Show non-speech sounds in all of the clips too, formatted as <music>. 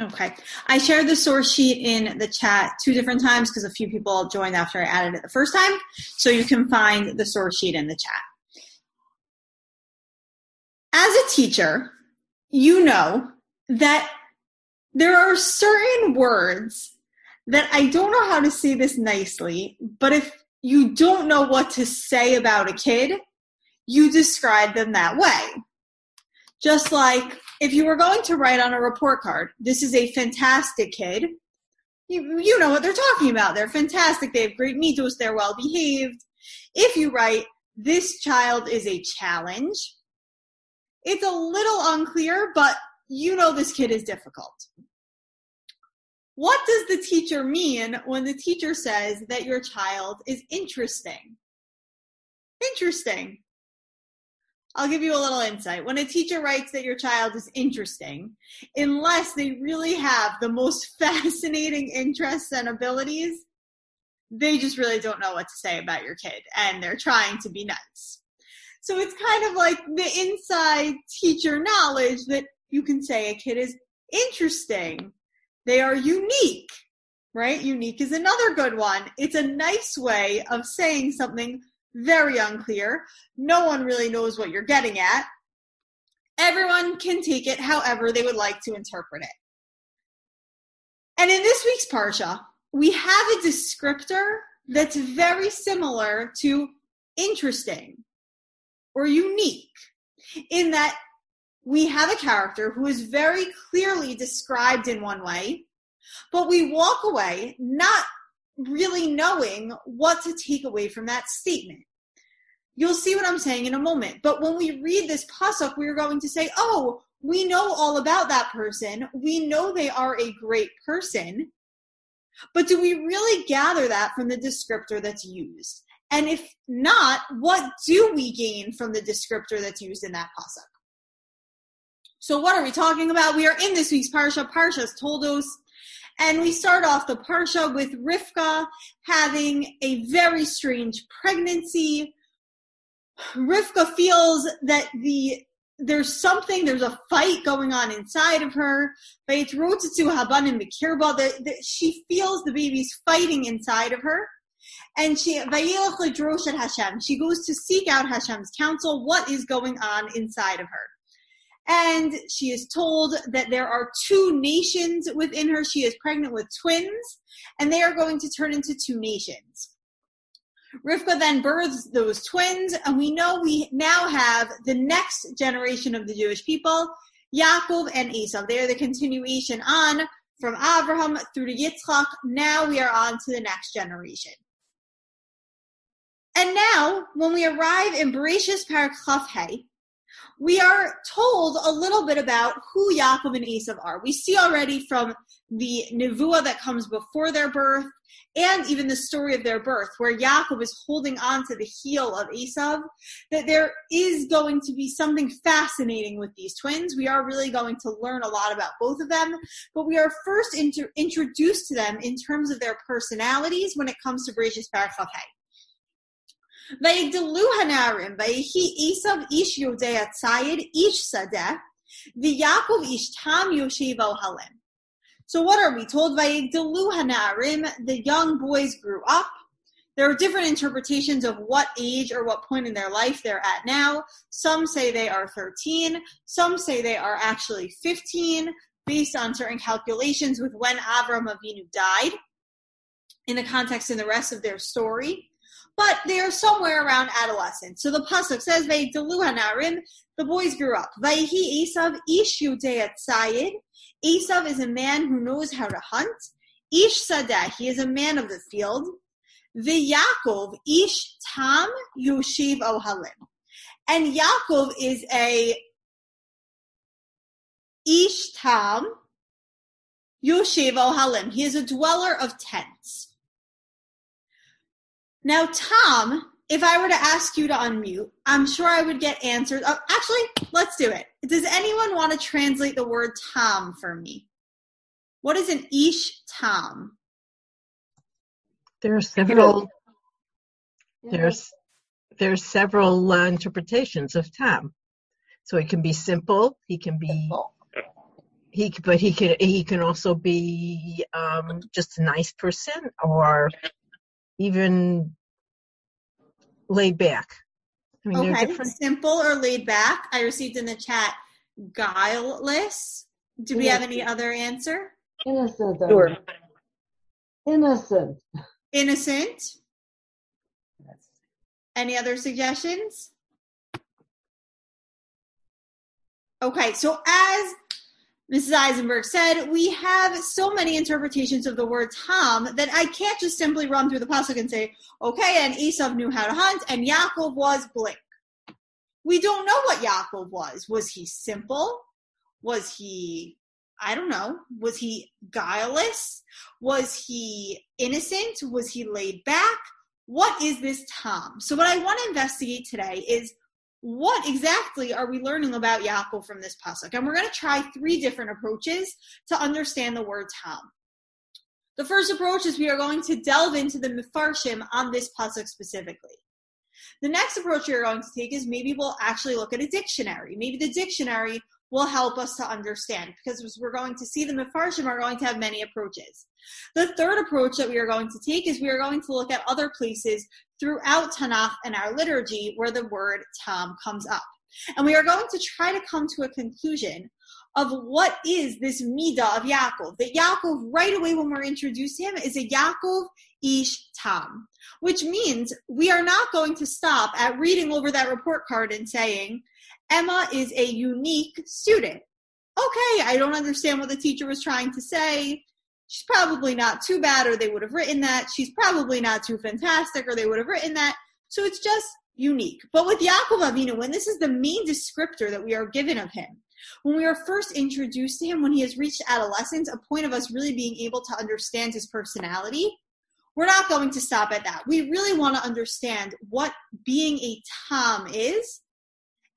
Okay. I shared the source sheet in the chat two different times because a few people joined after I added it the first time. So you can find the source sheet in the chat. As a teacher, you know that there are certain words that I don't know how to say this nicely, but if you don't know what to say about a kid, you describe them that way. Just like if you were going to write on a report card, this is a fantastic kid, you, you know what they're talking about. They're fantastic. They have great middos. They're well behaved. If you write, this child is a challenge, it's a little unclear, but you know this kid is difficult. What does the teacher mean when the teacher says that your child is interesting? Interesting. I'll give you a little insight. When a teacher writes that your child is interesting, unless they really have the most <laughs> fascinating interests and abilities, they just really don't know what to say about your kid and they're trying to be nice. So it's kind of like the inside teacher knowledge that you can say a kid is interesting. They are unique, right? Unique is another good one. It's a nice way of saying something very unclear. No one really knows what you're getting at. Everyone can take it however they would like to interpret it. And in this week's Parsha, we have a descriptor that's very similar to interesting or unique in that we have a character who is very clearly described in one way, but we walk away not really knowing what to take away from that statement. You'll see what I'm saying in a moment. But when we read this pasuk, we're going to say, oh, we know all about that person. We know they are a great person. But do we really gather that from the descriptor that's used? And if not, what do we gain from the descriptor that's used in that pasuk? So what are we talking about? We are in this week's parsha, Parshas Toldos, and we start off the Parsha with Rivka having a very strange pregnancy. Rivka feels that the there's something, there's a fight going on inside of her. But wrote to Haban Mikirba that she feels the baby's fighting inside of her. And she Hashem. She goes to seek out Hashem's counsel, what is going on inside of her and she is told that there are two nations within her. She is pregnant with twins, and they are going to turn into two nations. Rivka then births those twins, and we know we now have the next generation of the Jewish people, Yaakov and Esau. They are the continuation on from Abraham through to Yitzchak. Now we are on to the next generation. And now, when we arrive in Bereshis Parak Hey, we are told a little bit about who Yaakov and Esav are. We see already from the nevuah that comes before their birth and even the story of their birth, where Yaakov is holding on to the heel of Esav, that there is going to be something fascinating with these twins. We are really going to learn a lot about both of them, but we are first inter- introduced to them in terms of their personalities when it comes to Bereshis Parachal ויגדלו הנערים, ויהי עשיו איש יודע ציד, איש שדה, ויעקב איש תם יושב אוהלם. So what are we told? Vayigdalu hanarim, the young boys grew up. There are different interpretations of what age or what point in their life they're at now. Some say they are 13. Some say they are actually 15, based on certain calculations with when Avram Avinu died in the context in the rest of their story but they are somewhere around adolescence. So the pasuk says, "Vayigdalu hanarim." The boys grew up. Vayhi Esav ish yudei tzayid. Esav is a man who knows how to hunt. Ish sadah. He is a man of the field. V'Yakov ish tam yoshiv ohalim. And Yaakov is a ish tam yoshiv ohalim. He is a dweller of tents. Now, Tom, if I were to ask you to unmute, I'm sure I would get answers. Oh, actually, let's do it. Does anyone want to translate the word Tom for me? What is an ish Tom? There are several. There's there's several uh, interpretations of Tom. So it can be simple. He can be he but he can he can also be um, just a nice person or even laid back. I mean, okay, simple or laid back. I received in the chat guileless. Do we have any other answer? Innocent. Sure. Innocent. Innocent. Any other suggestions? Okay, so as Mrs. Eisenberg said, we have so many interpretations of the word Tom that I can't just simply run through the pasuk and say, okay, and Esau knew how to hunt, and Yaakov was blank. We don't know what Yaakov was. Was he simple? Was he, I don't know, was he guileless? Was he innocent? Was he laid back? What is this Tom? So, what I want to investigate today is what exactly are we learning about Yaakov from this pasuk? And we're going to try three different approaches to understand the word Tom. The first approach is we are going to delve into the Mefarshim on this pasuk specifically. The next approach we are going to take is maybe we'll actually look at a dictionary. Maybe the dictionary will help us to understand because we're going to see the Mefarshim are going to have many approaches. The third approach that we are going to take is we are going to look at other places throughout Tanakh and our liturgy where the word Tam comes up. And we are going to try to come to a conclusion of what is this Midah of Yaakov. That Yaakov, right away when we're introduced to him, is a Yaakov Ish Tam, which means we are not going to stop at reading over that report card and saying, Emma is a unique student. Okay, I don't understand what the teacher was trying to say she's probably not too bad or they would have written that. She's probably not too fantastic or they would have written that. So it's just unique. But with Yaakov Avinu, when this is the main descriptor that we are given of him, when we are first introduced to him, when he has reached adolescence, a point of us really being able to understand his personality, we're not going to stop at that. We really want to understand what being a Tom is.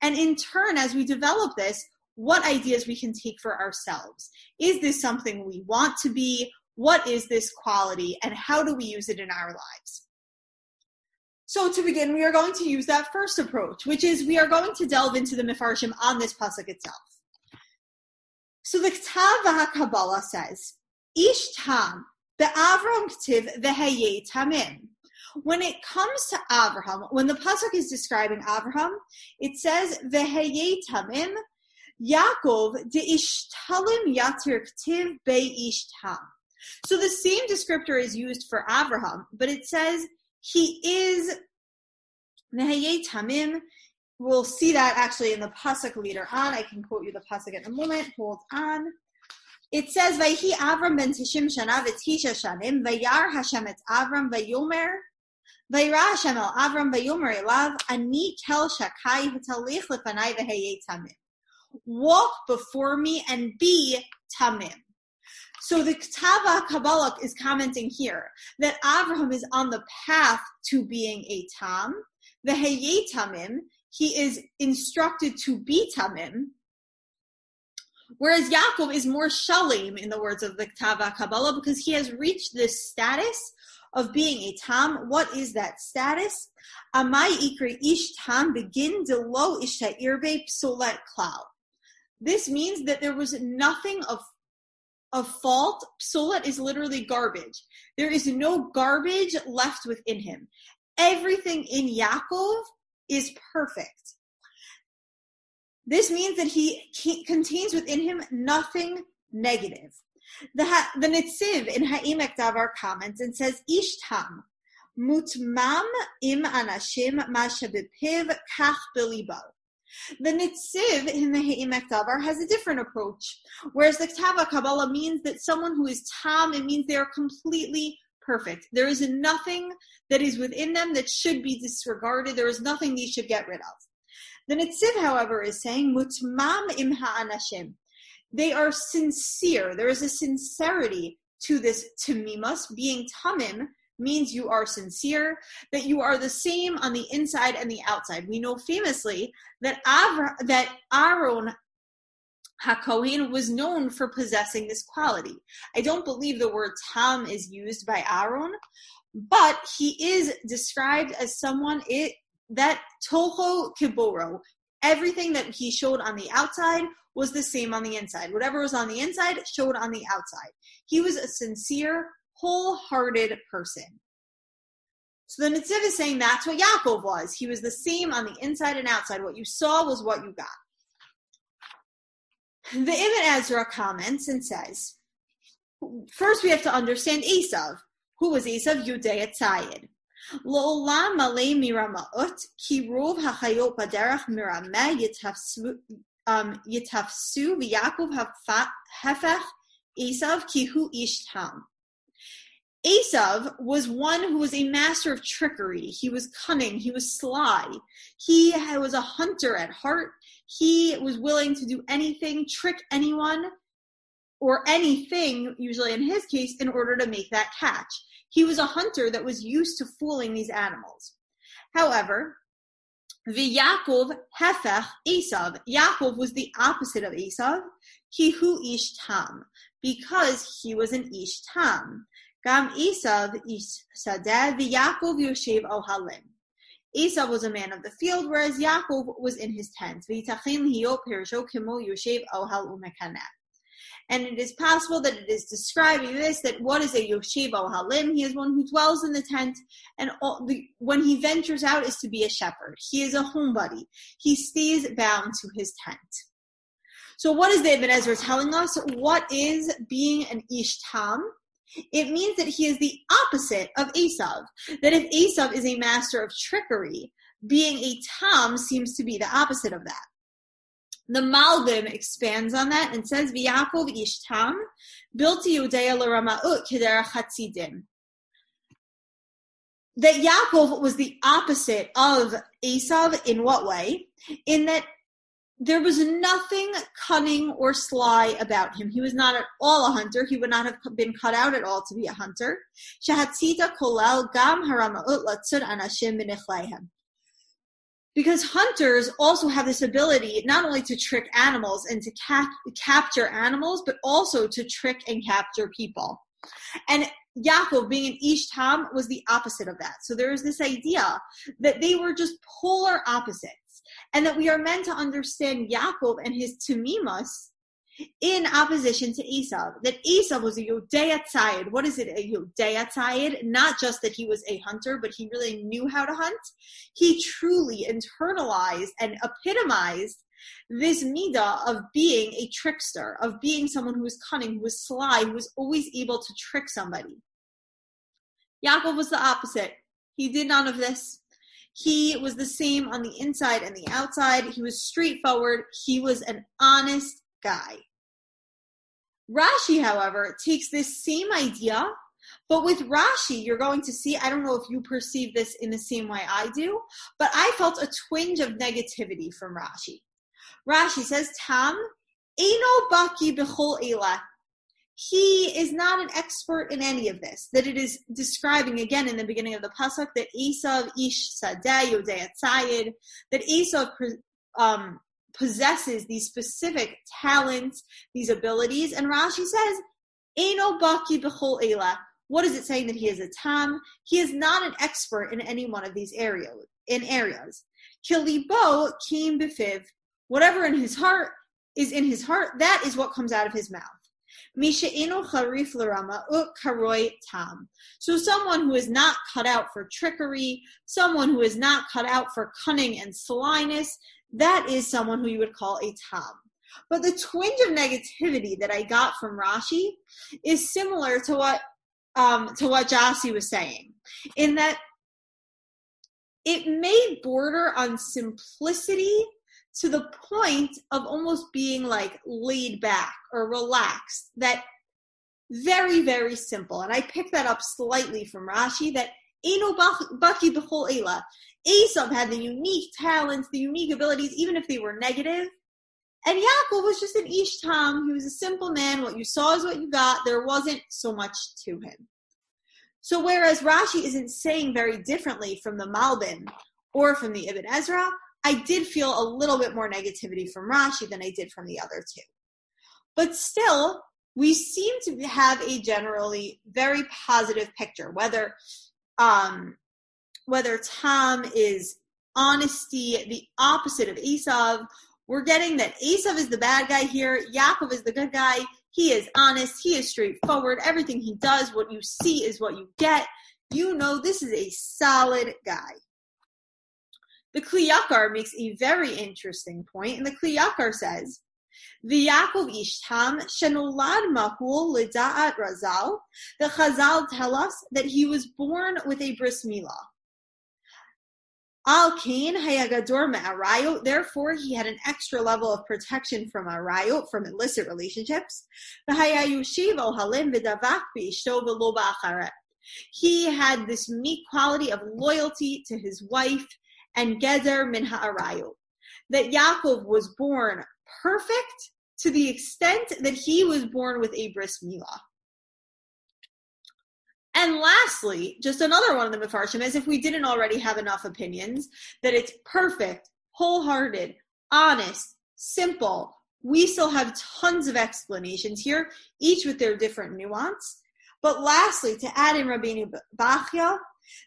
And in turn, as we develop this, what ideas we can take for ourselves. Is this something we want to be? What is this quality? And how do we use it in our lives? So to begin, we are going to use that first approach, which is we are going to delve into the Mefarshim on this pasuk itself. So the Ktav HaKabbalah says, Ish tam be'avram ktiv ve'heye tamim. When it comes to Avraham, when the pasuk is describing Avraham, it says ve'heye tamim Yaakov de ishtalim yatir ktiv be ishtam. So the same descriptor is used for Abraham, but it says he is Nehaye Tamim. We'll see that actually in the pasuk later on. I can quote you the pasuk in a moment. Hold on. It says, "Vayhi Avram ben Tishim shana v'tisha shanim vayar Hashem et Avram vayomer vayra Hashem el Avram vayomer elav ani kel shakai v'talich lefanai v'heye tamim." walk before me and be tamim. So the Ketava Kabbalah is commenting here that Abraham is on the path to being a tam. The Heye Tamim, he is instructed to be tamim. Whereas Yaakov is more shalim in the words of the Ketava Kabbalah because he has reached this status of being a tam. What is that status? Amai ikri ish tam begin de lo isha irbe psolet cloud. This means that there was nothing of of fault. Psolet is literally garbage. There is no garbage left within him. Everything in Yaakov is perfect. This means that he contains within him nothing negative. The, the Nitziv in Ha'imek Davar comments and says, Ishtam, mutmam im anashim ma kach belibo. The Nitziv in the He'imek Davar has a different approach, whereas the Ketava Kabbalah means that someone who is Tam, it means they are completely perfect. There is nothing that is within them that should be disregarded. There is nothing they should get rid of. The Nitziv, however, is saying, Mutmam im ha'anashim. They are sincere. There is a sincerity to this tamimus, being tamim, means you are sincere, that you are the same on the inside and the outside. We know famously that Avra, that Aaron HaKohen was known for possessing this quality. I don't believe the word tam is used by Aaron, but he is described as someone it, that toho kiboro, everything that he showed on the outside was the same on the inside. Whatever was on the inside showed on the outside. He was a sincere, wholehearted person. So the Nitziv is saying that's what Yaakov was. He was the same on the inside and outside. What you saw was what you got. The Ibn Ezra comments and says, first we have to understand Esav. Who was Esav? Yudea Tzayid. Lo'olam alei mirama'ut, ki rov ha'chayot baderach mirameh יתפסו ויעקב הפך עשיו כי הוא איש תם. Esav was one who was a master of trickery. He was cunning. He was sly. He was a hunter at heart. He was willing to do anything, trick anyone, or anything, usually in his case, in order to make that catch. He was a hunter that was used to fooling these animals. However, the Yaakov hefech Esav. Yaakov was the opposite of Esav. Kihu ish tam, because he was an ish tam. Gam Esav ish sadeh v'Yaakov yoshev ohalim. Esav was a man of the field, whereas Yaakov was in his tent. V'yitachin hiyo perisho kimo yoshev ohal umekaneh and it is possible that it is describing this that what is a Yoshev Halim? He is one who dwells in the tent, and the, when he ventures out is to be a shepherd. He is a homebody. He stays bound to his tent. So, what is the Ibn Ezra telling us? What is being an Ishtam? It means that he is the opposite of Esav. That if Esav is a master of trickery, being a Tam seems to be the opposite of that. The Malbim expands on that and says, "V'Yakov ishtam built Yudea l'rama'ut keder chatzidim." That Yaakov was the opposite of Esav in what way? In that there was nothing cunning or sly about him. He was not at all a hunter. He would not have been cut out at all to be a hunter. Shahatzita kolel gam harama'ut latzud anashim because hunters also have this ability not only to trick animals and to cap- capture animals, but also to trick and capture people. And Yaakov, being an Ish Tam, was the opposite of that. So there is this idea that they were just polar opposites, and that we are meant to understand Yaakov and his Tamimus in opposition to Esau. That Esau was a Yodea Tzayid. What is it, a Yodea Tzayid? Not just that he was a hunter, but he really knew how to hunt. He truly internalized and epitomized this midah of being a trickster, of being someone who was cunning, who was sly, who was always able to trick somebody. Yaakov was the opposite. He did none of this. He was the same on the inside and the outside. He was straightforward. He was an honest guy. Rashi, however, takes this same idea, but with Rashi, you're going to see, I don't know if you perceive this in the same way I do, but I felt a twinge of negativity from Rashi. Rashi says, Tam, Eino Baki Bechol Ela. He is not an expert in any of this. That it is describing again in the beginning of the pasuk that Esav Ish Sadeh Yodea Tzayid, that Esav um, possesses these specific talents, these abilities. And Rashi says, Eno baki b'chol ela. What is it saying that he is a tam? He is not an expert in any one of these areas. In areas, kilibo kim befiv. Whatever in his heart is in his heart. That is what comes out of his mouth. Misha charif tam. So someone who is not cut out for trickery, someone who is not cut out for cunning and slyness, that is someone who you would call a Tom. But the twinge of negativity that I got from Rashi is similar to what um, to what Jossie was saying, in that it may border on simplicity to the point of almost being like laid back or relaxed. That very very simple, and I picked that up slightly from Rashi. That Eno Baki Bechol Ela. Esav had the unique talents, the unique abilities, even if they were negative. And Yaakov was just an Ishtam. He was a simple man. What you saw is what you got. There wasn't so much to him. So whereas Rashi isn't saying very differently from the Malbim or from the Ibn Ezra, I did feel a little bit more negativity from Rashi than I did from the other two. But still, we seem to have a generally very positive picture, whether um, whether Tom is honesty, the opposite of Esav, We're getting that Esav is the bad guy here, Yaakov is the good guy. He is honest, he is straightforward. Everything he does, what you see is what you get. You know this is a solid guy. The Kli Yakar makes a very interesting point, and the Kli Yakar says, the Yaakov Ishtam Shenolad Mahul Lida'at Razal. The Chazal tell us that he was born with a bris milah. Al Kain Hayagador Ma'arayo, therefore he had an extra level of protection from Arayo, from illicit relationships. He had this unique quality of loyalty to his wife and Gezer min Ha'arayo. That Yaakov was born perfect to the extent that he was born with a bris milah. And lastly, just another one of the Mefarshim, as if we didn't already have enough opinions, that it's perfect, wholehearted, honest, simple. We still have tons of explanations here, each with their different nuance. But lastly, to add in Rabbeinu Bachya,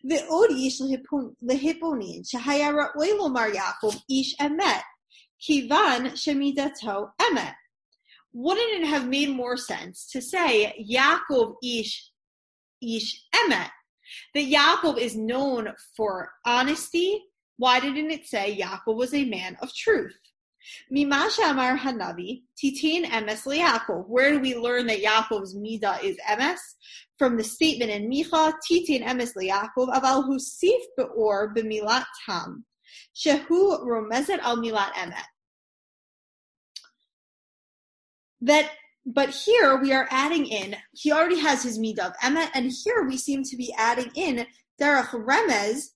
the Odish lehiponin, shahaya ra'oi lomar Yaakov ish emet, kivan shemidato emet. Wouldn't it have made more sense to say Yaakov ish ish emet. That Yaakov is known for honesty. Why didn't it say Yaakov was a man of truth? Mimasha Amar Hanavi, Titin Emes Yaakov. Where do we learn that Yaakov's Mida is Emes? From the statement in Micha, Titin Emes Yaakov, Aval Husif Beor B'milat Tam. Shehu Romezet Al Milat Emet. That but here we are adding in, he already has his midah of emet, and here we seem to be adding in derech remez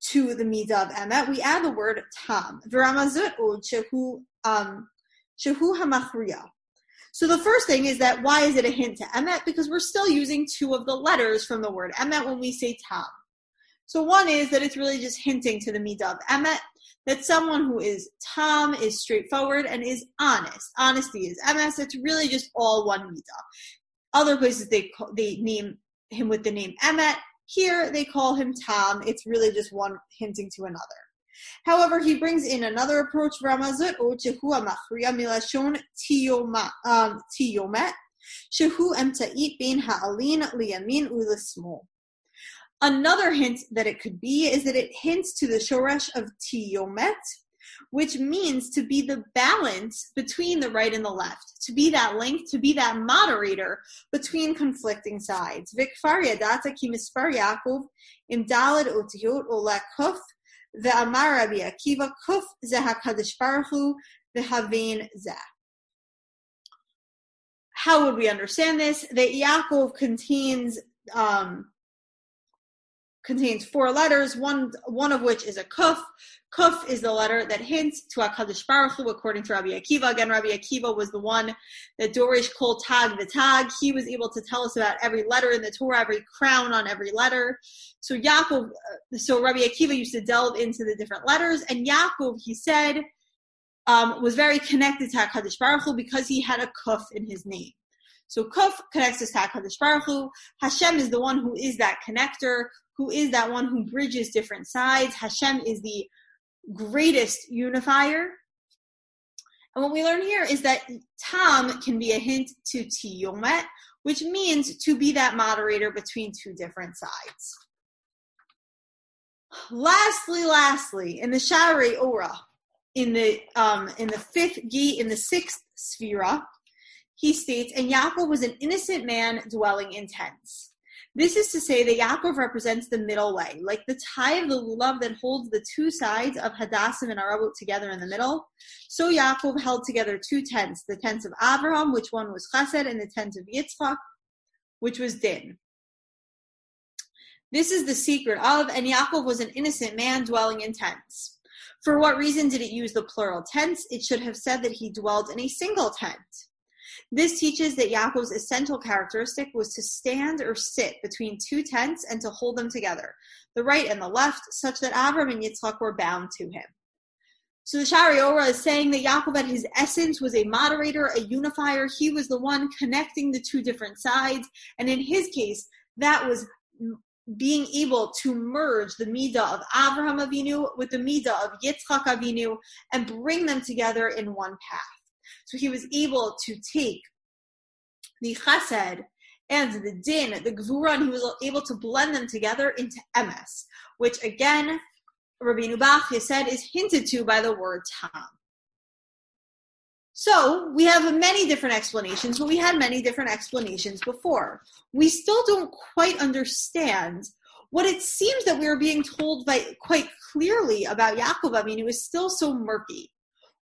to the midah of emet. We add the word tam. Um. So the first thing is that why is it a hint to emet? Because we're still using two of the letters from the word emet when we say tam. So one is that it's really just hinting to the midah of emet, that someone who is Tom is straightforward and is honest. Honesty is Emes. It's really just all one midah. Other places they call, they name him with the name Emet. Here they call him Tom. It's really just one hinting to another. However, he brings in another approach, Ramazut or Chehua Machriya Milashon um, Tiyomet, Shehu Emta'it Bein Ha'alin Liyamin Ulismol. Another hint that it could be is that it hints to the shoresh of tiyomet, which means to be the balance between the right and the left, to be that link, to be that moderator between conflicting sides. Vikfar yadata ki mispar Yaakov im dalad otiyot ola kuf ve'amar Rabbi Akiva kuf ze HaKadosh Baruch Hu ve'havin zeh. How would we understand this? That Yaakov contains um, contains four letters, one one of which is a kuf. Kuf is the letter that hints to Hakadosh Baruch Hu, according to Rabbi Akiva. Again, Rabbi Akiva was the one that Dorish Kol Tag the Tag. He was able to tell us about every letter in the Torah, every crown on every letter. So Yaakov, uh, so Rabbi Akiva used to delve into the different letters, and Yaakov, he said, um, was very connected to Hakadosh Baruch Hu because he had a kuf in his name. So Kuf connects us to HaKadosh Baruch Hu. Hashem is the one who is that connector, who is that one who bridges different sides. Hashem is the greatest unifier. And what we learn here is that Tam can be a hint to Tiyomet, which means to be that moderator between two different sides. Lastly, lastly, in the Sha'arei Orah, in the um, in the fifth gi, in the sixth sphera, he states, and Yaakov was an innocent man dwelling in tents. This is to say that Yaakov represents the middle way, like the tie of the lulav that holds the two sides of Hadassim and Arabot together in the middle. So Yaakov held together two tents, the tents of Abraham, which one was Chesed, and the tent of Yitzchak, which was Din. This is the secret of, and Yaakov was an innocent man dwelling in tents. For what reason did it use the plural tense? It should have said that he dwelled in a single tent. This teaches that Yaakov's essential characteristic was to stand or sit between two tents and to hold them together, the right and the left, such that Avram and Yitzchak were bound to him. So the Sha'arei Orah is saying that Yaakov at his essence was a moderator, a unifier. He was the one connecting the two different sides. And in his case, that was being able to merge the Midah of Avraham Avinu with the Midah of Yitzchak Avinu and bring them together in one path. So he was able to take the Chesed and the Din, the Gvura, and he was able to blend them together into Emes, which again, Rabbeinu Bachya said is hinted to by the word Tam. So we have many different explanations, but we had many different explanations before. We still don't quite understand what it seems that we are being told by quite clearly about Yaakov it was still so murky.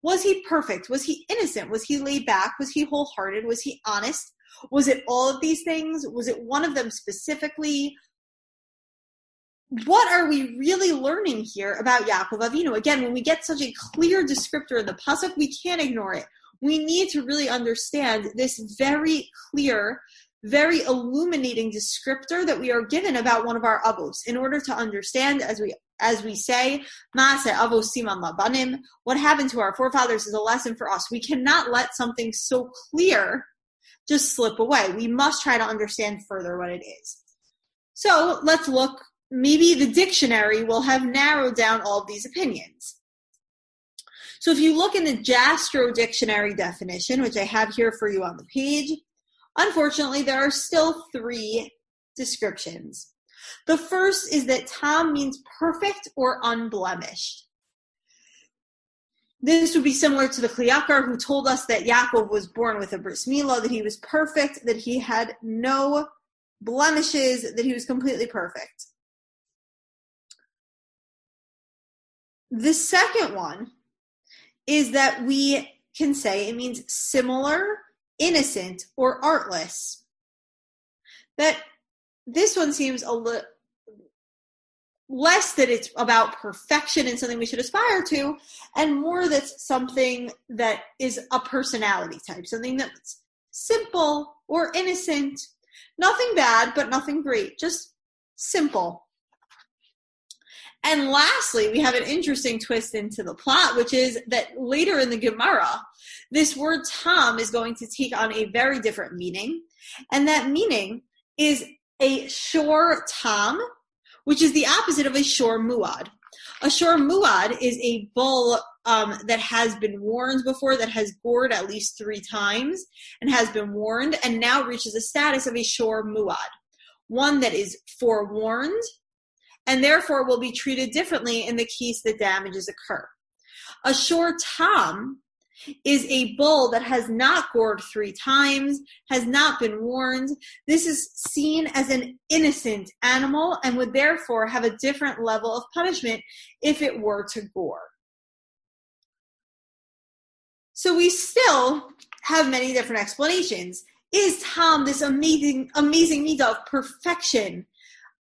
Was he perfect? Was he innocent? Was he laid back? Was he wholehearted? Was he honest? Was it all of these things? Was it one of them specifically? What are we really learning here about Yaakov Avinu? Again, when we get such a clear descriptor in the pasuk, we can't ignore it we need to really understand this very clear, very illuminating descriptor that we are given about one of our avos in order to understand, as we as we say, Maase avos siman labanim, what happened to our forefathers is a lesson for us. We cannot let something so clear just slip away. We must try to understand further what it is. So let's look. Maybe the dictionary will have narrowed down all of these opinions. So if you look in the Jastrow dictionary definition, which I have here for you on the page, unfortunately, there are still three descriptions. The first is that Tam means perfect or unblemished. This would be similar to the Kli Yakar who told us that Yaakov was born with a bris milah, that he was perfect, that he had no blemishes, that he was completely perfect. The second one is that we can say it means similar, innocent, or artless. That this one seems a little less that it's about perfection and something we should aspire to, and more that's something that is a personality type, something that's simple or innocent. Nothing bad, but nothing great. Just simple. And lastly, we have an interesting twist into the plot, which is that later in the Gemara, this word tam is going to take on a very different meaning. And that meaning is a shor tam, which is the opposite of a shor muad. A shor muad is a bull um, that has been warned before, that has gored at least three times and has been warned, and now reaches the status of a shor muad. One that is forewarned and therefore will be treated differently in the case that damages occur. A shor tam is a bull that has not gored three times, has not been warned. This is seen as an innocent animal and would therefore have a different level of punishment if it were to gore. So we still have many different explanations. Is Tom this amazing, amazing need perfection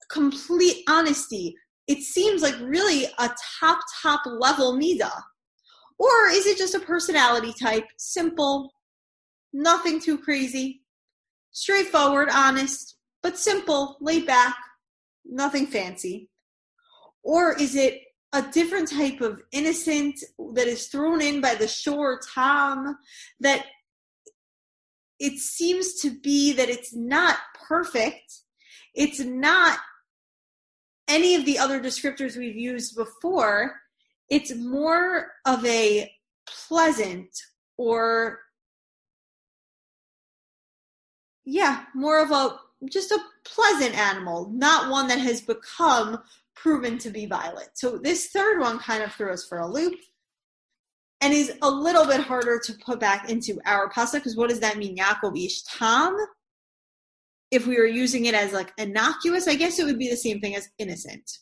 complete honesty, it seems like really a top, top level Mida. Or is it just a personality type? Simple, nothing too crazy, straightforward, honest, but simple, laid back, nothing fancy? Or is it a different type of innocent that is thrown in by the shore Tom that it seems to be that it's not perfect, it's not any of the other descriptors we've used before, it's more of a pleasant or yeah, more of a just a pleasant animal, not one that has become proven to be violent. So this third one kind of threw us for a loop and is a little bit harder to put back into our pasuk because what does that mean? Yaakov ish tam if we were using it as like innocuous, I guess it would be the same thing as innocent.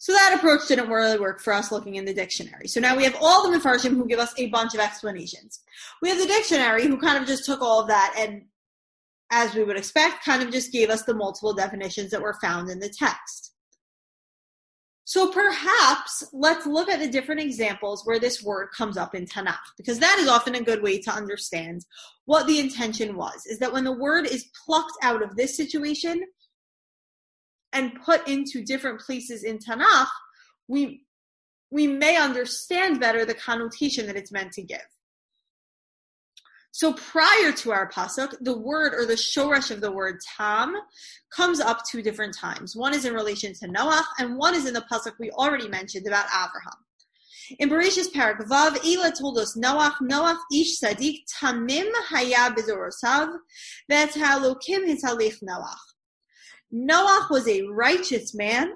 So that approach didn't really work for us looking in the dictionary. So now we have all the Mefarshim who give us a bunch of explanations. We have the dictionary who kind of just took all of that and, as we would expect, kind of just gave us the multiple definitions that were found in the text. So perhaps let's look at the different examples where this word comes up in Tanakh, because that is often a good way to understand what the intention was. Is that when the word is plucked out of this situation and put into different places in Tanakh, we we may understand better the connotation that it's meant to give. So prior to our pasuk, the word or the shoresh of the word tam comes up two different times. One is in relation to Noach, and one is in the pasuk we already mentioned about Abraham. In Bereshis Parak Vav, Ela told us Noach, Noach ish sadik tamim haya bezorosav, that's halokim hitalich Noach. Noach was a righteous man.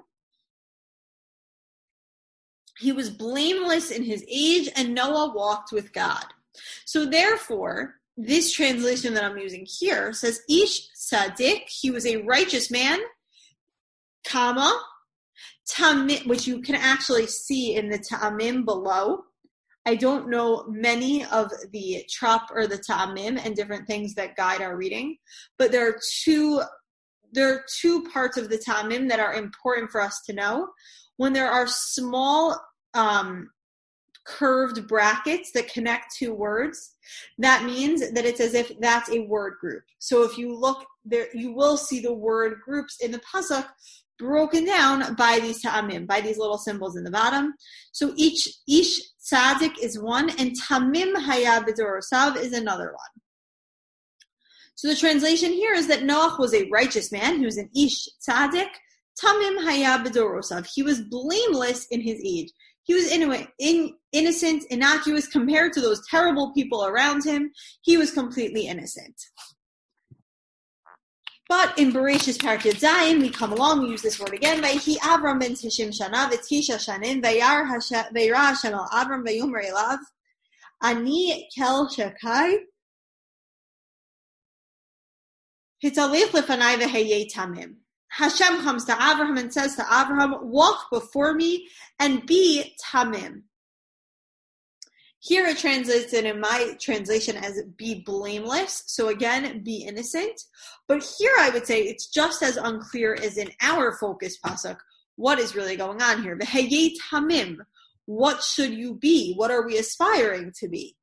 He was blameless in his age, and Noah walked with God. So therefore, this translation that I'm using here says Ish Sadik, he was a righteous man, comma, Tamim, which you can actually see in the Ta'amim below. I don't know many of the trop or the Ta'amim and different things that guide our reading, but there are two there are two parts of the Tamim that are important for us to know. When there are small um, curved brackets that connect two words, that means that it's as if that's a word group. So if you look there, you will see the word groups in the pasuk broken down by these tamim, by these little symbols in the bottom. So each ish tzadik is one, and tamim hayab is another one. So the translation here is that Noach was a righteous man. He was an ish tzadik. Tamim hayab b'dorosav. He was blameless in his age. He was in, in, innocent, innocuous compared to those terrible people around him. He was completely innocent. But in Bereshis Parakid Zayin, we come along, we use this word again. Vayhi Avram ben Tishim Shana v'tisha shanim vayra Hashem al Avram vayomer elav ani kel shakai Hashem comes to Abraham and says to Abraham, walk before me and be tamim. Here it translates it in my translation as be blameless. So again, be innocent. But here I would say it's just as unclear as in our focus pasuk what is really going on here. Hamim. What should you be? What are we aspiring to be?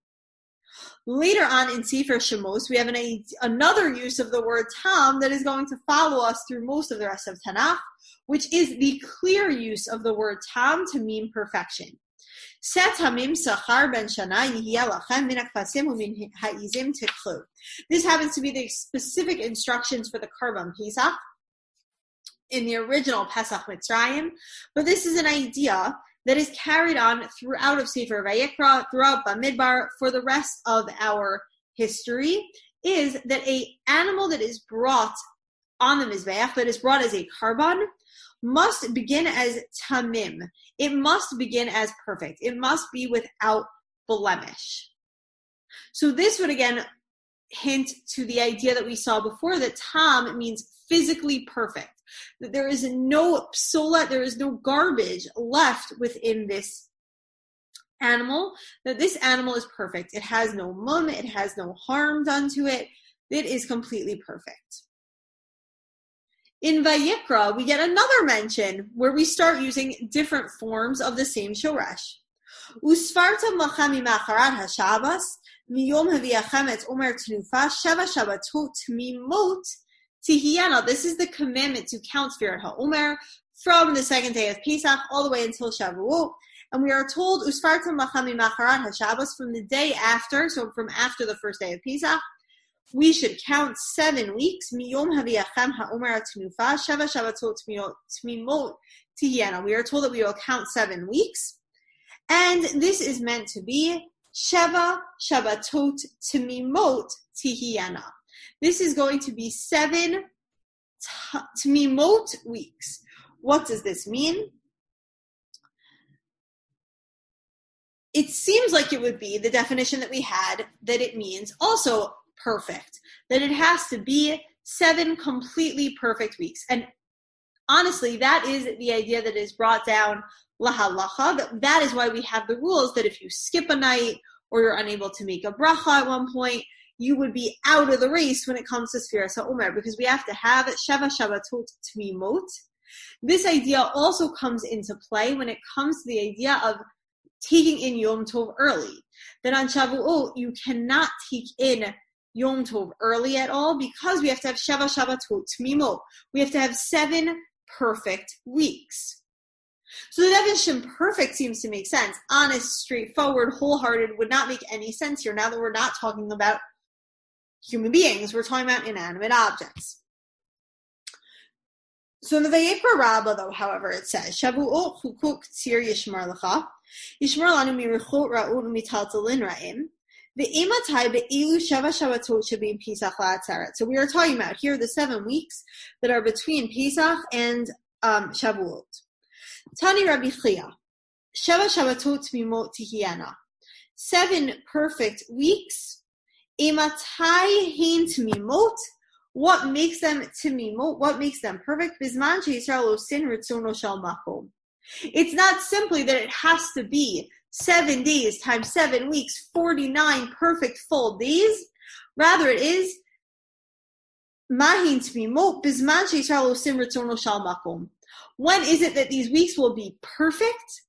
Later on in Sefer Shemos, we have an, another use of the word tam that is going to follow us through most of the rest of Tanakh, which is the clear use of the word tam to mean perfection. This happens to be the specific instructions for the Karban Pesach in the original Pesach Mitzrayim, but this is an idea that is carried on throughout of Sefer Vayikra, throughout Bamidbar, for the rest of our history, is that a animal that is brought on the Mizbeach, that is brought as a karban, must begin as tamim. It must begin as perfect. It must be without blemish. So this would again hint to the idea that we saw before that tam means physically perfect. That there is no psola, there is no garbage left within this animal. That this animal is perfect. It has no mum, it has no harm done to it. It is completely perfect. In Vayikra, we get another mention where we start using different forms of the same shoresh. Lachami macharat hashabas miyom haviachem et omer tenufa sheva shabatot mimot tihiyana. This is the commandment to count Sfirat HaOmer from the second day of Pesach all the way until Shavuot. And we are told Usfartam lachami macharat hashabas from the day after, so from after the first day of Pesach, we should count seven weeks. Miyom haviachem ha'omer atnufa sheva shabbatot tmimot tihiyana. We are told that we will count seven weeks, and this is meant to be sheva shabbatot tmimot tihiyana. This is going to be seven tmimot weeks. What does this mean? It seems like it would be the definition that we had that it means also perfect, that it has to be seven completely perfect weeks. And honestly, that is the idea that is brought down lahalacha. That, that is why we have the rules that if you skip a night or you're unable to make a bracha at one point, you would be out of the race when it comes to Sfiras HaOmer because we have to have Sheva Shabbatot Tmimot. This idea also comes into play when it comes to the idea of taking in Yom Tov early. That on Shavuot, you cannot take in Yom Tov early at all because we have to have Sheva Shabbatot Tmimo. We have to have seven perfect weeks. So the definition perfect seems to make sense. Honest, straightforward, wholehearted would not make any sense here now that we're not talking about human beings. We're talking about inanimate objects. So in the Vayikra Rabbah, though, however, it says, Shavuot chukuk tzir yishmar lecha, yishmar lanu mirichot ra'ut mitaltalin ra'im. So we are talking about here the seven weeks that are between Pesach and um, Shavuot. Tani Rabbi Chiya, Shava Shavatot Tmimot Tihiana. Seven perfect weeks. Imatai Hein Tmimot what makes them timimot, what makes them perfect, bisman Yisrael sin ritzono shal makom. It's not simply that it has to be seven days times seven weeks, 49 perfect full days. Rather, it is mahin timimot, bisman Yisrael sin ritzono shal makom. When is it that these weeks will be perfect?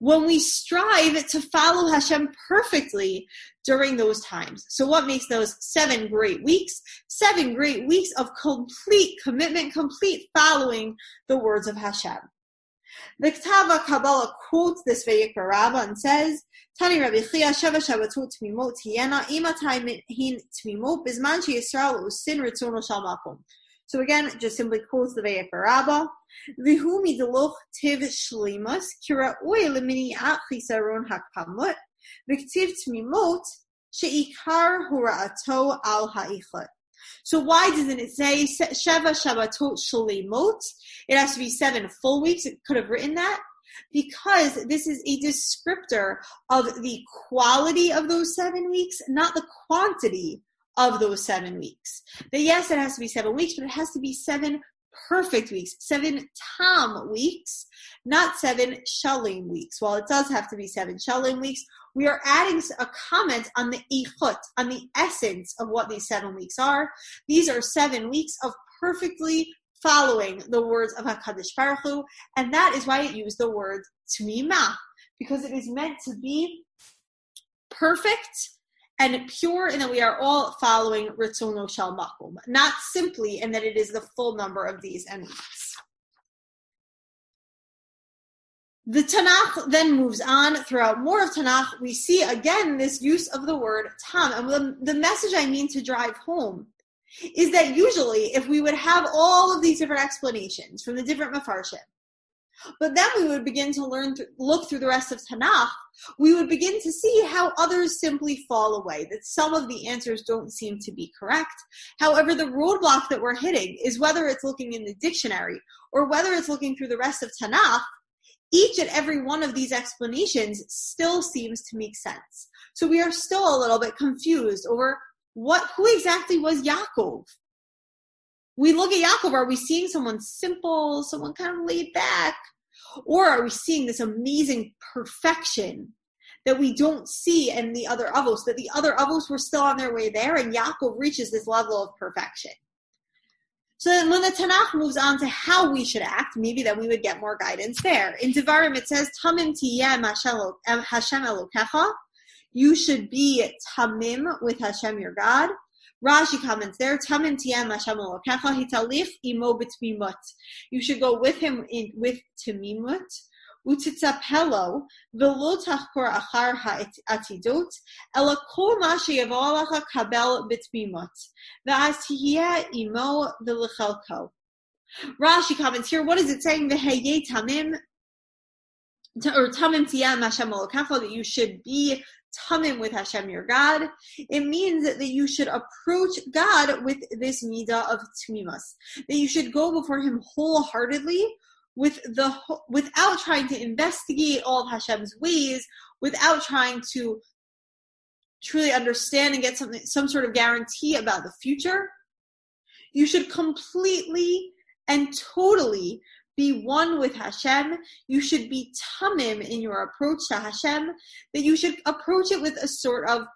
When we strive to follow Hashem perfectly during those times. So, what makes those seven great weeks? Seven great weeks of complete commitment, complete following the words of Hashem. The Ketava Kabbalah quotes this Vayikra Rabbah and says, Tani Rabbi Chiya Sheva Shabbatot Tmimot Tiyena Imatay Hin Tmimot Bizman Yisrael Usin Ritzono Shal Makom. So again, just simply quotes the Vayikra Rabbah. Vihu midaloch tiv shlimus kira oy leminiat chisaron hakpamut v'ktiv tmimot sheikar horaato al ha'ichlot. So why doesn't it say Sheva Shabbatot Shalimot? It has to be seven full weeks. It could have written that because this is a descriptor of the quality of those seven weeks, not the quantity of those seven weeks. That yes, it has to be seven weeks, but it has to be seven perfect weeks, seven tam weeks, not seven shalim weeks. While it does have to be seven shalim weeks, we are adding a comment on the ichut, on the essence of what these seven weeks are. These are seven weeks of perfectly following the words of HaKadosh Baruch Hu, and that is why it used the word tmima, because it is meant to be perfect and pure in that we are all following Ritzono Shal Makom, not simply in that it is the full number of these weeks. The Tanakh then moves on throughout more of Tanakh. We see again this use of the word tam. And the, the message I mean to drive home is that usually if we would have all of these different explanations from the different mafarshim, but then we would begin to learn, th- look through the rest of Tanakh. We would begin to see how others simply fall away, that some of the answers don't seem to be correct. However, the roadblock that we're hitting is whether it's looking in the dictionary or whether it's looking through the rest of Tanakh, each and every one of these explanations still seems to make sense. So we are still a little bit confused over what, who exactly was Yaakov? We look at Yaakov, are we seeing someone simple, someone kind of laid back? Or are we seeing this amazing perfection that we don't see in the other Avos, that the other Avos were still on their way there and Yaakov reaches this level of perfection? So then when the Tanakh moves on to how we should act, maybe then we would get more guidance there. In Devarim it says, Tamim Hashem Elokecha. You should be tamim with Hashem your God. Rashi comments there, Tamin Tian kafal Hitalif imo b'tmimut. You should go with him in, with Timimut. Utitapello v'lo tachkor achar ha'atidot, ela kol ma alacha kabel b'tmimut. V'az tihiyeh imo v'lechelko. Rashi comments here, what is it saying? The V'heyeh tamim, or tamim tiyah kafal that you should be tamim with Hashem your God, it means that you should approach God with this midah of tmimas. That you should go before Him wholeheartedly, with the without trying to investigate all of Hashem's ways, without trying to truly understand and get something some sort of guarantee about the future. You should completely and totally be one with Hashem. You should be tamim in your approach to Hashem, that you should approach it with a sort of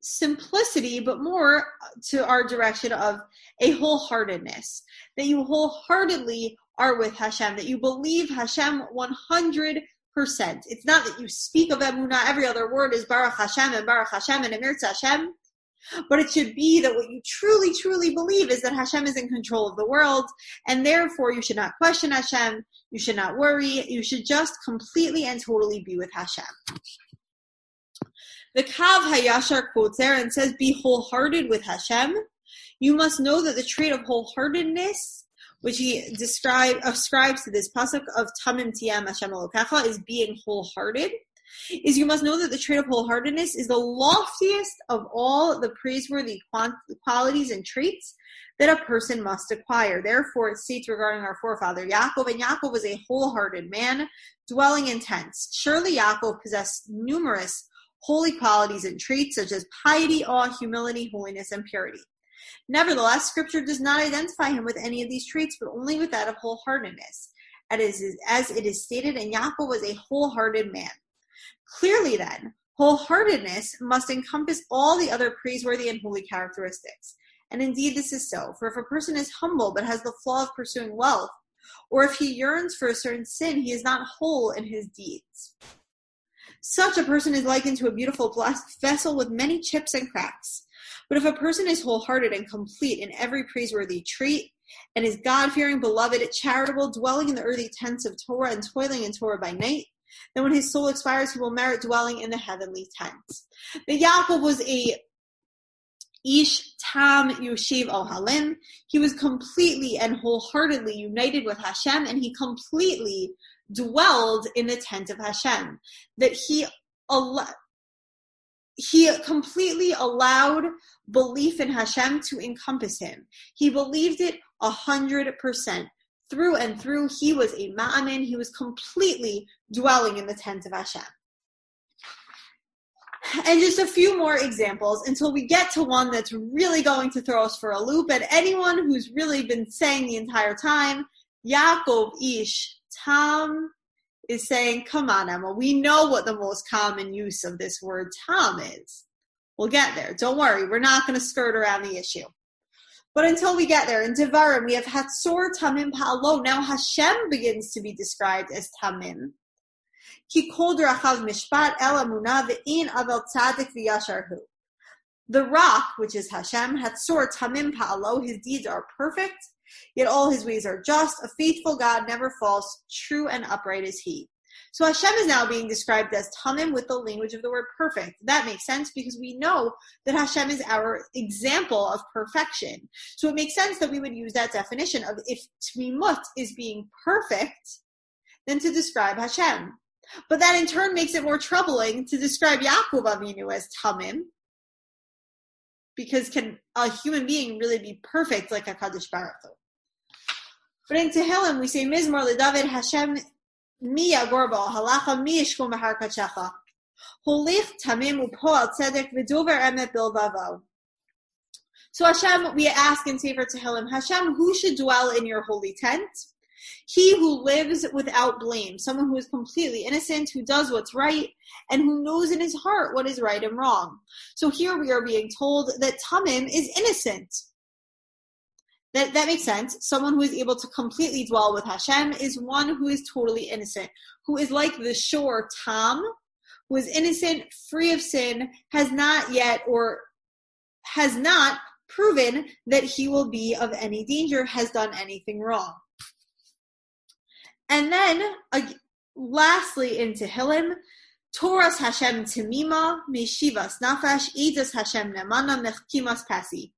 simplicity, but more to our direction of a wholeheartedness. That you wholeheartedly are with Hashem, that you believe Hashem 100%. It's not that you speak of Emunah, every other word is Baruch Hashem and Baruch Hashem and Emir Hashem. But it should be that what you truly, truly believe is that Hashem is in control of the world, and therefore you should not question Hashem, you should not worry, you should just completely and totally be with Hashem. The Kav Hayashar quotes there and says, Be wholehearted with Hashem. You must know that the trait of wholeheartedness, which he describe, ascribes to this pasuk of Tamim Tiyam Hashem Elokecha, is being wholehearted. Is you must know that the trait of wholeheartedness is the loftiest of all the praiseworthy qualities and traits that a person must acquire. Therefore, it states regarding our forefather Yaakov, and Yaakov was a wholehearted man, dwelling in tents. Surely Yaakov possessed numerous holy qualities and traits such as piety, awe, humility, holiness, and purity. Nevertheless, Scripture does not identify him with any of these traits, but only with that of wholeheartedness. As it is stated, and Yaakov was a wholehearted man. Clearly, then, wholeheartedness must encompass all the other praiseworthy and holy characteristics. And indeed, this is so. For if a person is humble but has the flaw of pursuing wealth, or if he yearns for a certain sin, he is not whole in his deeds. Such a person is likened to a beautiful vessel with many chips and cracks. But if a person is wholehearted and complete in every praiseworthy trait, and is God fearing, beloved, charitable, dwelling in the earthy tents of Torah and toiling in Torah by night, then when his soul expires, he will merit dwelling in the heavenly tents. The Yaakov was a Ish Tam Yoshiv Ohalim. He was completely and wholeheartedly united with Hashem, and he completely dwelled in the tent of Hashem. That he he completely allowed belief in Hashem to encompass him. He believed it a hundred percent. Through and through, he was a ma'amin. He was completely dwelling in the tent of Hashem. And just a few more examples until we get to one that's really going to throw us for a loop. And anyone who's really been saying the entire time, Yaakov Ish Tam is saying, come on, Emma, we know what the most common use of this word Tam is. We'll get there. Don't worry, we're not going to skirt around the issue. But until we get there, in Devarim, we have HaTzur Tamim Pa'alo. Now Hashem begins to be described as Tamim. Ki kol mishpat el ve'in avel tzadik v'yasharhu. The rock, which is Hashem, HaTzur Tamim Pa'alo, his deeds are perfect, yet all his ways are just. A faithful God never false, true and upright is he. So Hashem is now being described as Tamim with the language of the word perfect. That makes sense because we know that Hashem is our example of perfection. So it makes sense that we would use that definition of if Tmimut is being perfect, then to describe Hashem. But that in turn makes it more troubling to describe Yaakov Avinu as Tamim, because can a human being really be perfect like a Kadosh Baruch Hu? But in Tehillim, we say Mizmor LeDavid Hashem mi agorbo halacha mahar. Holich tamim tzedek emet bilvavo. So Hashem, we ask in Sefer Tehillim, Hashem, who should dwell in your holy tent? He who lives without blame, someone who is completely innocent, who does what's right, and who knows in his heart what is right and wrong. So here we are being told that Tamim is innocent. That, that makes sense. Someone who is able to completely dwell with Hashem is one who is totally innocent, who is like the shore Tom, who is innocent, free of sin, has not yet or has not proven that he will be of any danger, has done anything wrong. And then, uh, lastly, in Tehillim, Torahs Hashem Timima, Meshivas Nafash, Eidas Hashem Nemana, Mechkimas Pasi.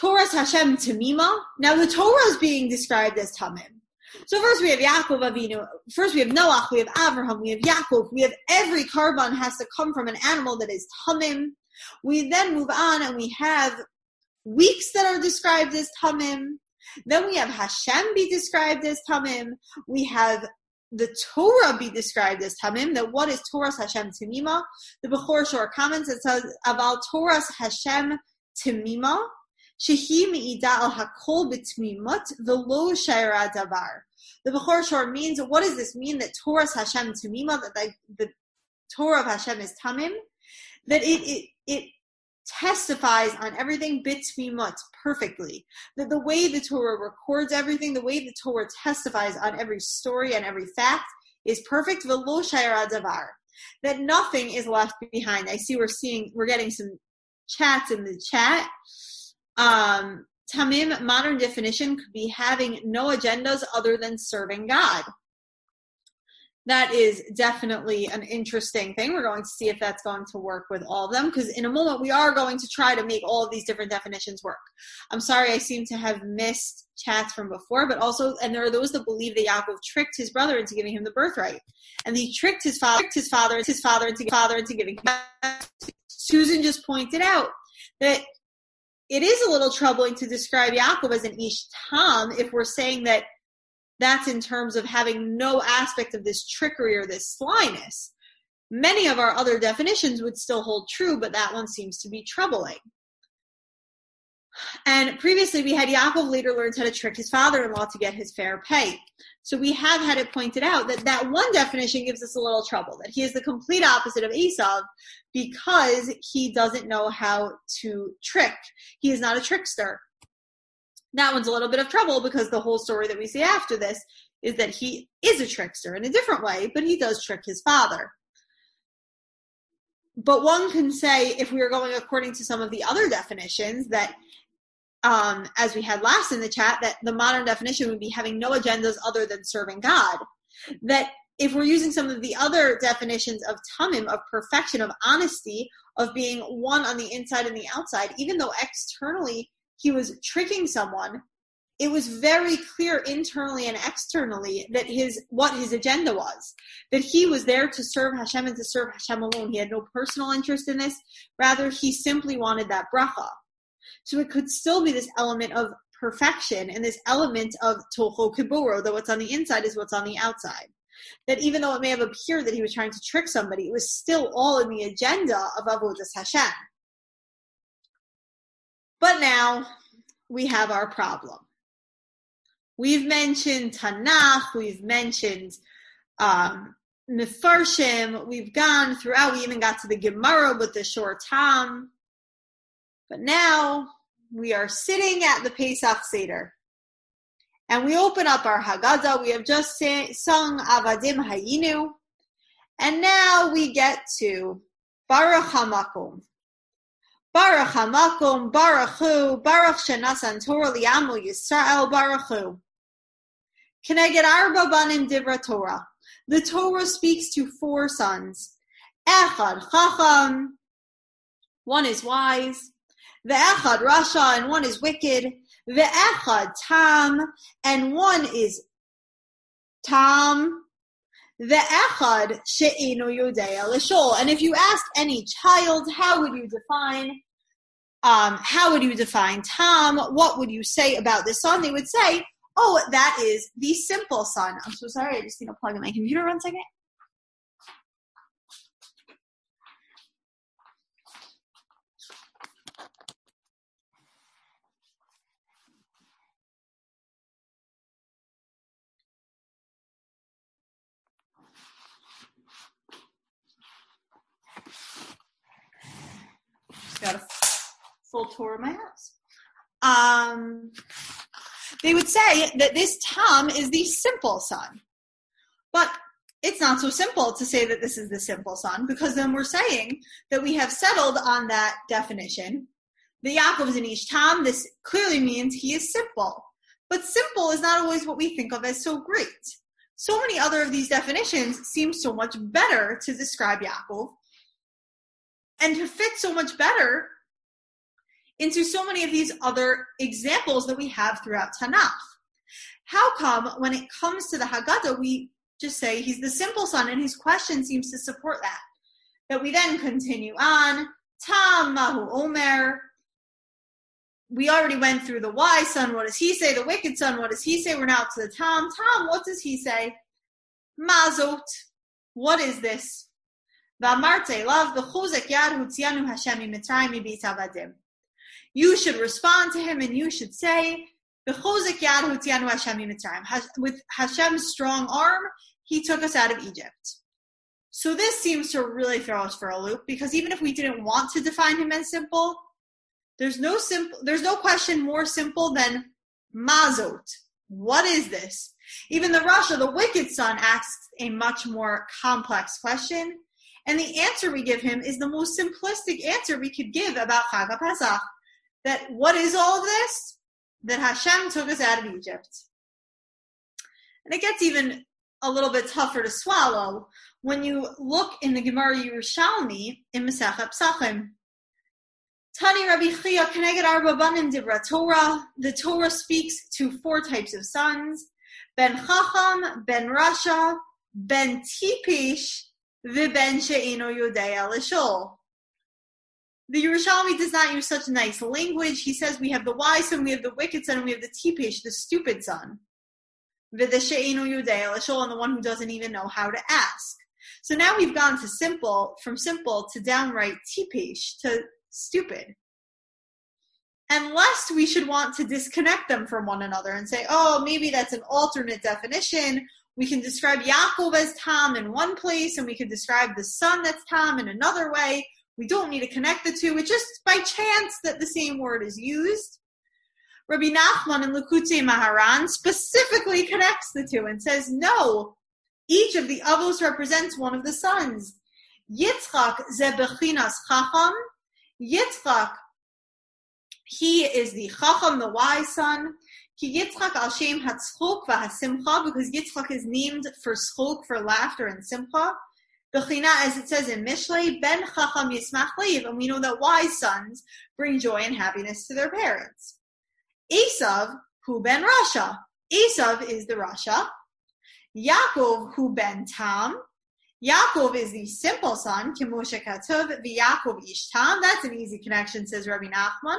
Torahs Hashem Tamima. Now the Torah is being described as Tamim. So first we have Yaakov Avinu. First we have Noach. We have Abraham. We have Yaakov. We have every korban has to come from an animal that is Tamim. We then move on and we have weeks that are described as Tamim. Then we have Hashem be described as Tamim. We have the Torah be described as Tamim, that what is Torah's Hashem Tamima? The Bechor Shor comments and says, about Torah's Hashem Tamima, Al hakol davar. The Bechor Shor means, what does this mean that Torah's Hashem Tamima, that the, the Torah of Hashem is Tamim? That it, it, it testifies on everything bitmimut perfectly. That the way the Torah records everything, the way the Torah testifies on every story and every fact is perfect. V'lo davar. That nothing is left behind. I see we're seeing, we're getting some chats in the chat. Um, Tamim, modern definition, could be having no agendas other than serving God. that is definitely an interesting thing. We're going to see if that's going to work with all of them because in a moment we are going to try to make all of these different definitions work. I'm sorry I seem to have missed chats from before, but also, and there are those that believe that Yaakov tricked his brother into giving him the birthright, and he tricked his father, tricked his father, his father into father into giving. Susan just pointed out that it is a little troubling to describe Yaakov as an ish tam if we're saying that that's in terms of having no aspect of this trickery or this slyness. Many of our other definitions would still hold true, but that one seems to be troubling. And previously, we had Yaakov later learns how to trick his father-in-law to get his fair pay. So we have had it pointed out that that one definition gives us a little trouble. That he is the complete opposite of Esav because he doesn't know how to trick. He is not a trickster that one's a little bit of trouble because the whole story that we see after this is that he is a trickster in a different way, but he does trick his father. But one can say, if we are going according to some of the other definitions, that um, as we had last in the chat, that the modern definition would be having no agendas other than serving God. That if we're using some of the other definitions of tamim, of perfection, of honesty, of being one on the inside and the outside, even though externally he was tricking someone, it was very clear internally and externally that his what his agenda was. That he was there to serve Hashem and to serve Hashem alone. He had no personal interest in this. Rather, he simply wanted that bracha. So it could still be this element of perfection and this element of toho kiburo, that what's on the inside is what's on the outside. That even though it may have appeared that he was trying to trick somebody, it was still all in the agenda of avodas Hashem. But now we have our problem. We've mentioned Tanakh, we've mentioned um, Mefarshim, we've gone throughout, we even got to the Gemara with the short Tam. But now we are sitting at the Pesach Seder. And we open up our Haggadah. We have just sung Avadim Hayinu. And now we get to Baruch HaMakom. Baruch Hamakom, Baruch Hu, Baruch Shenasan Torah Liamu Yisrael, Baruch Hu. Can I get Arba Banim Divra Torah? The Torah speaks to four sons. Echad Chacham, one is wise. The Echad Rasha, and one is wicked. The Echad Tam, and one is Tam. The Echad She'inu Yodea Lishol. And if you ask any child, how would you define um, how would you define Tom? What would you say about this song? They would say, oh, that is the simple son. I'm so sorry. I just need to plug in my computer one second. Got a full tour of my house. Um, they would say that this Tom is the simple son. But it's not so simple to say that this is the simple son because then we're saying that we have settled on that definition. The Yaakov is an Ish Tom. This clearly means he is simple. But simple is not always what we think of as so great. So many other of these definitions seem so much better to describe Yaakov and to fit so much better into so many of these other examples that we have throughout Tanakh. How come when it comes to the Haggadah, we just say he's the simple son, and his question seems to support that? That we then continue on, Tam Mahu Omer. We already went through the wise son. What does he say? The wicked son. What does he say? We're now to the Tom. Tom, what does he say? Mazot. What is this? You should respond to him and you should say, with Hashem's strong arm, he took us out of Egypt. So this seems to really throw us for a loop because even if we didn't want to define him as simple, there's no simple there's no question more simple than mazot. What is this? Even the Rasha, the wicked son, asks a much more complex question, and the answer we give him is the most simplistic answer we could give about Chag Pesach that what is all this? That Hashem took us out of Egypt. And it gets even a little bit tougher to swallow when you look in the Gemara Yerushalmi in Masechet Pesachim. Tani Rabbi Chiya Keneged Arba Banim Dibra Torah. The Torah speaks to four types of sons: Ben Chacham, Ben Rasha, Ben Tipish, Viben. The Yerushalmi does not use such nice language. He says we have the wise son, we have the wicked son, and we have the Tipish, the stupid son. Vida She'ino Yodea Lishol, and the one who doesn't even know how to ask. So now we've gone to simple, from simple to downright tipish, to stupid. Unless we should want to disconnect them from one another and say, oh, maybe that's an alternate definition. We can describe Yaakov as Tom in one place, and we can describe the son that's Tom in another way. We don't need to connect the two. It's just by chance that the same word is used. Rabbi Nachman in Likutei Moharan specifically connects the two and says, no, each of the avos represents one of the sons. Yitzchak zebechinas chacham. Yitzchak, he is the chacham, the wise son. Ki Yitzchak al shem hatzchok v'hasimcha, because Yitzchak is named for schok, for laughter and simcha. Bechina, as it says in Mishlei, ben chacham yismach leiv, and we know that wise sons bring joy and happiness to their parents. Esav, who ben Rasha. Esav is the Rasha. Yaakov hu ben Tam. Yaakov is the simple son, Kimoshe Katov, Yaakov ish Tam. That's an easy connection, says Rabbi Nachman.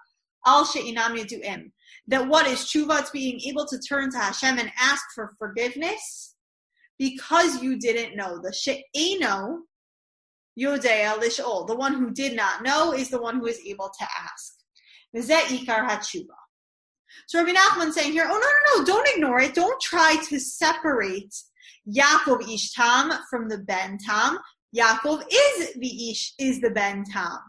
That what is tshuva? It's being able to turn to Hashem and ask for forgiveness because you didn't know. The she'eno yodea lishol. The one who did not know is the one who is able to ask. ikar hatshuva. So Rabbi Nachman saying here, oh no, no, no, don't ignore it. Don't try to separate Yaakov Ishtam from the Ben Tam. Yaakov is the Ish, is the Ben Tam.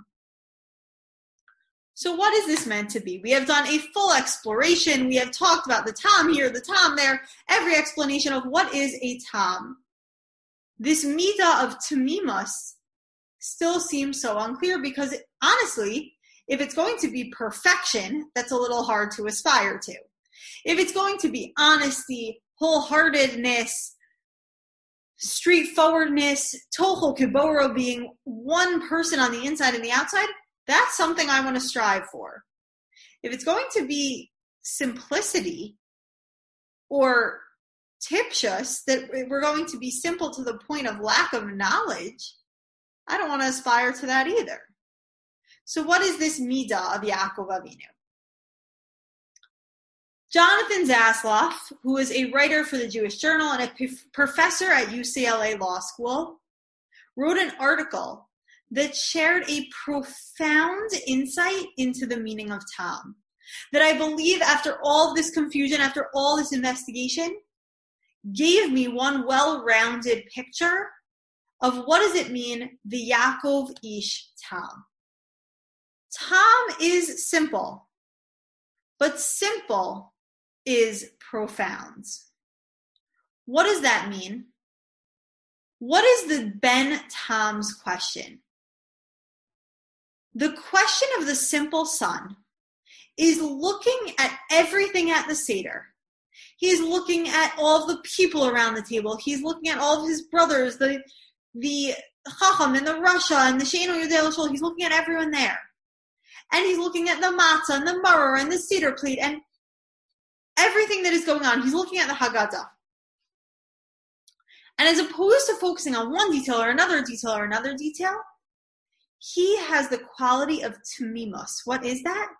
So what is this meant to be? We have done a full exploration. We have talked about the Tam here, the Tam there, every explanation of what is a Tam. This Midah of Tamimus still seems so unclear because honestly, if it's going to be perfection, that's a little hard to aspire to. If it's going to be honesty, wholeheartedness, straightforwardness, toho kiboro, being one person on the inside and the outside, that's something I want to strive for. If it's going to be simplicity or tipshus, that we're going to be simple to the point of lack of knowledge, I don't want to aspire to that either. So what is this midah of Yaakov Avinu? Jonathan Zasloff, who is a writer for the Jewish Journal and a professor at UCLA Law School, wrote an article that shared a profound insight into the meaning of Tam. That I believe, after all this confusion, after all this investigation, gave me one well rounded picture of what does it mean, the Yaakov Ish Tam. Tam is simple, but simple is profound. What does that mean? What is the Ben Tom's question? The question of the simple son is looking at everything at the Seder. He's looking at all the people around the table. He's looking at all of his brothers, the the Chacham and the Rasha and the Sheino Yodel He's looking at everyone there. And he's looking at the matzah and the maror and the Seder plate and everything that is going on. He's looking at the Haggadah. And as opposed to focusing on one detail or another detail or another detail, he has the quality of tamimus. What is that?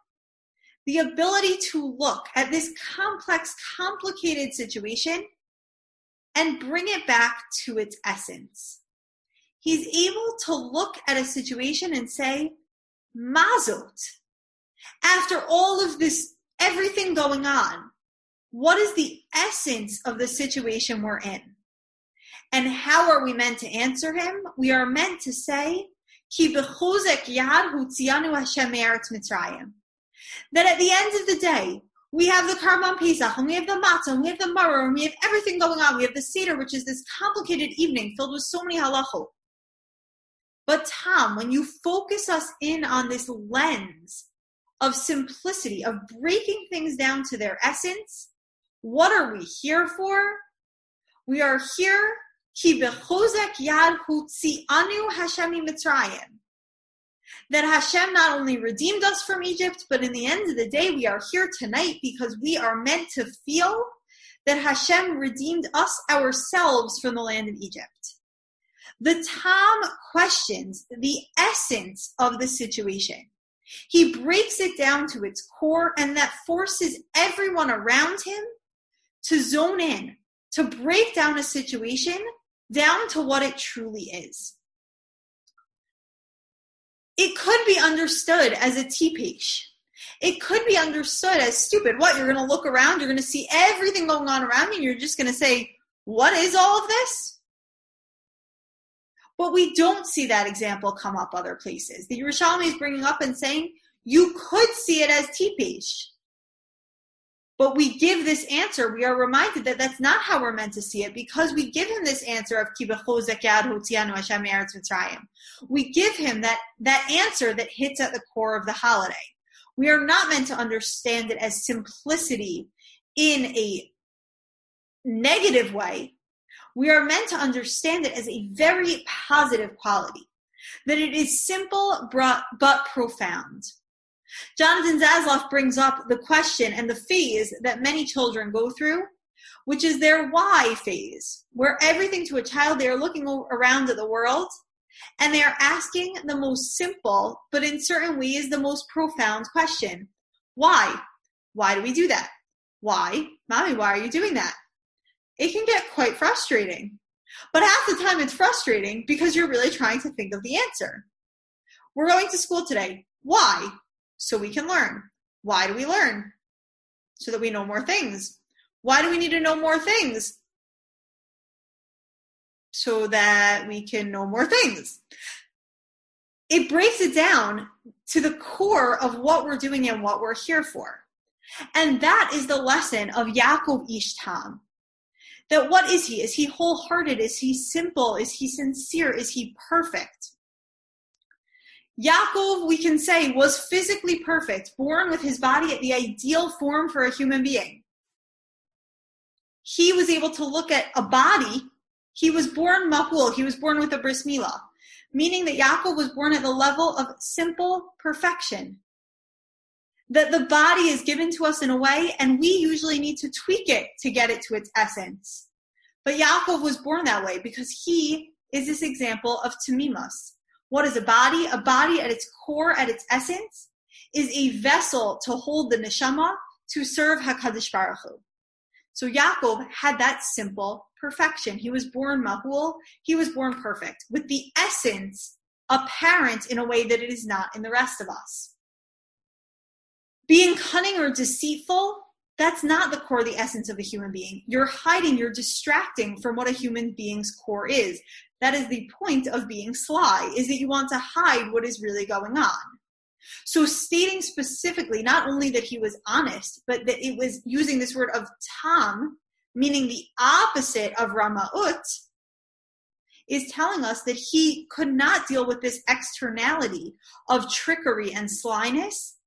The ability to look at this complex, complicated situation and bring it back to its essence. He's able to look at a situation and say, Mazot. After all of this, everything going on, what is the essence of the situation we're in? And how are we meant to answer him? We are meant to say, That at the end of the day, we have the Karban Pesach, and we have the matzah, and we have the maror, and we have everything going on. We have the Seder, which is this complicated evening filled with so many halachot. But Tom, when you focus us in on this lens of simplicity, of breaking things down to their essence, what are we here for? We are here ki yad Hashem Mitzrayim that Hashem not only redeemed us from Egypt, but in the end of the day, we are here tonight because we are meant to feel that Hashem redeemed us ourselves from the land of Egypt. The Tom questions the essence of the situation. He breaks it down to its core, and that forces everyone around him to zone in, to break down a situation down to what it truly is it could be understood as a tipish. It could be understood as stupid. What, you're going to look around, you're going to see everything going on around you, and you're just going to say, what is all of this? But we don't see that example come up other places. The Yerushalmi is bringing up and saying, you could see it as tipish but we give this answer, we are reminded that that's not how we're meant to see it because we give him this answer of We give him that, that answer that hits at the core of the holiday. We are not meant to understand it as simplicity in a negative way. We are meant to understand it as a very positive quality. That it is simple but profound Jonathan Zasloff brings up the question and the phase that many children go through, which is their why phase, where everything to a child, they are looking around at the world and they are asking the most simple, but in certain ways, the most profound question Why? Why do we do that? Why? Mommy, why are you doing that? It can get quite frustrating. But half the time it's frustrating because you're really trying to think of the answer. We're going to school today. Why? So we can learn. Why do we learn? So that we know more things. Why do we need to know more things? So that we can know more things. It breaks it down to the core of what we're doing and what we're here for. And that is the lesson of Yaakov Ishtam. That what is he? Is he wholehearted? Is he simple? Is he sincere? Is he perfect? Yaakov, we can say, was physically perfect, born with his body at the ideal form for a human being. He was able to look at a body. He was born mahul. He was born with a bris milah, meaning that Yaakov was born at the level of simple perfection. That the body is given to us in a way, and we usually need to tweak it to get it to its essence. But Yaakov was born that way because he is this example of tamimus, what is a body? A body at its core, at its essence, is a vessel to hold the neshama to serve Hakadosh Baruch Hu. So Yaakov had that simple perfection. He was born mahul. He was born perfect, with the essence apparent in a way that it is not in the rest of us. Being cunning or deceitful, that's not the core, the essence of a human being. You're hiding, you're distracting from what a human being's core is. That is the point of being sly, is that you want to hide what is really going on. So stating specifically, not only that he was honest, but that it was using this word of tam, meaning the opposite of ramaut, is telling us that he could not deal with this externality of trickery and slyness.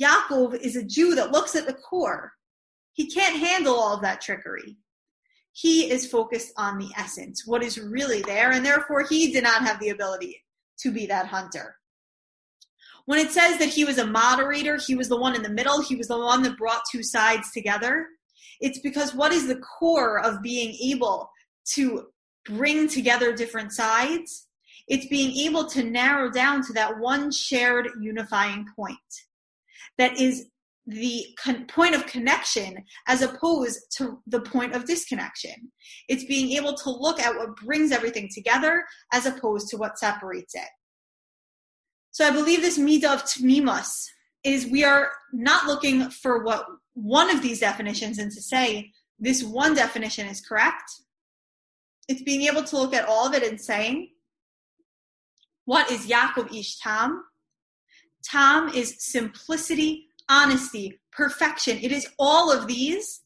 Yaakov is a Jew that looks at the core. He can't handle all of that trickery he is focused on the essence, what is really there, and therefore he did not have the ability to be that hunter. When it says that he was a moderator, he was the one in the middle, he was the one that brought two sides together, it's because what is the core of being able to bring together different sides? It's being able to narrow down to that one shared unifying point that is the con- point of connection as opposed to the point of disconnection. It's being able to look at what brings everything together as opposed to what separates it. So I believe this midah of tmimus is we are not looking for what one of these definitions and to say this one definition is correct. It's being able to look at all of it and saying, what is Yaakov Ish Tam? Tam is simplicity, honesty, perfection. It is all of these.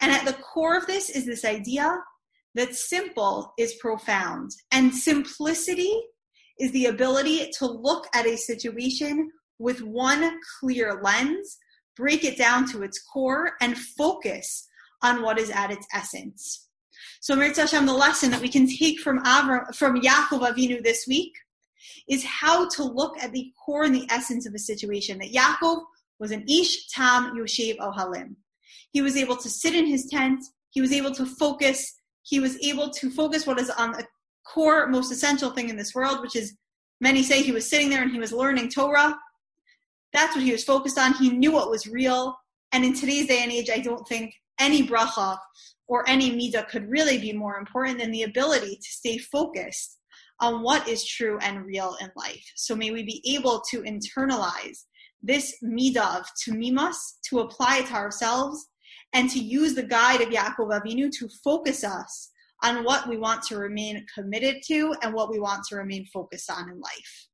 And at the core of this is this idea that simple is profound. And simplicity is the ability to look at a situation with one clear lens, break it down to its core, and focus on what is at its essence. So, Mirza Hashem, the lesson that we can take from Avram, from Yaakov Avinu this week is how to look at the core and the essence of a situation. That Yaakov was an Ish Tam Yoshev Ohalim. He was able to sit in his tent. He was able to focus. He was able to focus what is on the core, most essential thing in this world, which is many say he was sitting there and he was learning Torah. That's what he was focused on. He knew what was real. And in today's day and age, I don't think any bracha or any midah could really be more important than the ability to stay focused on what is true and real in life. So may we be able to internalize this midah to tumimas, to apply it to ourselves, and to use the guide of Yaakov Avinu to focus us on what we want to remain committed to and what we want to remain focused on in life.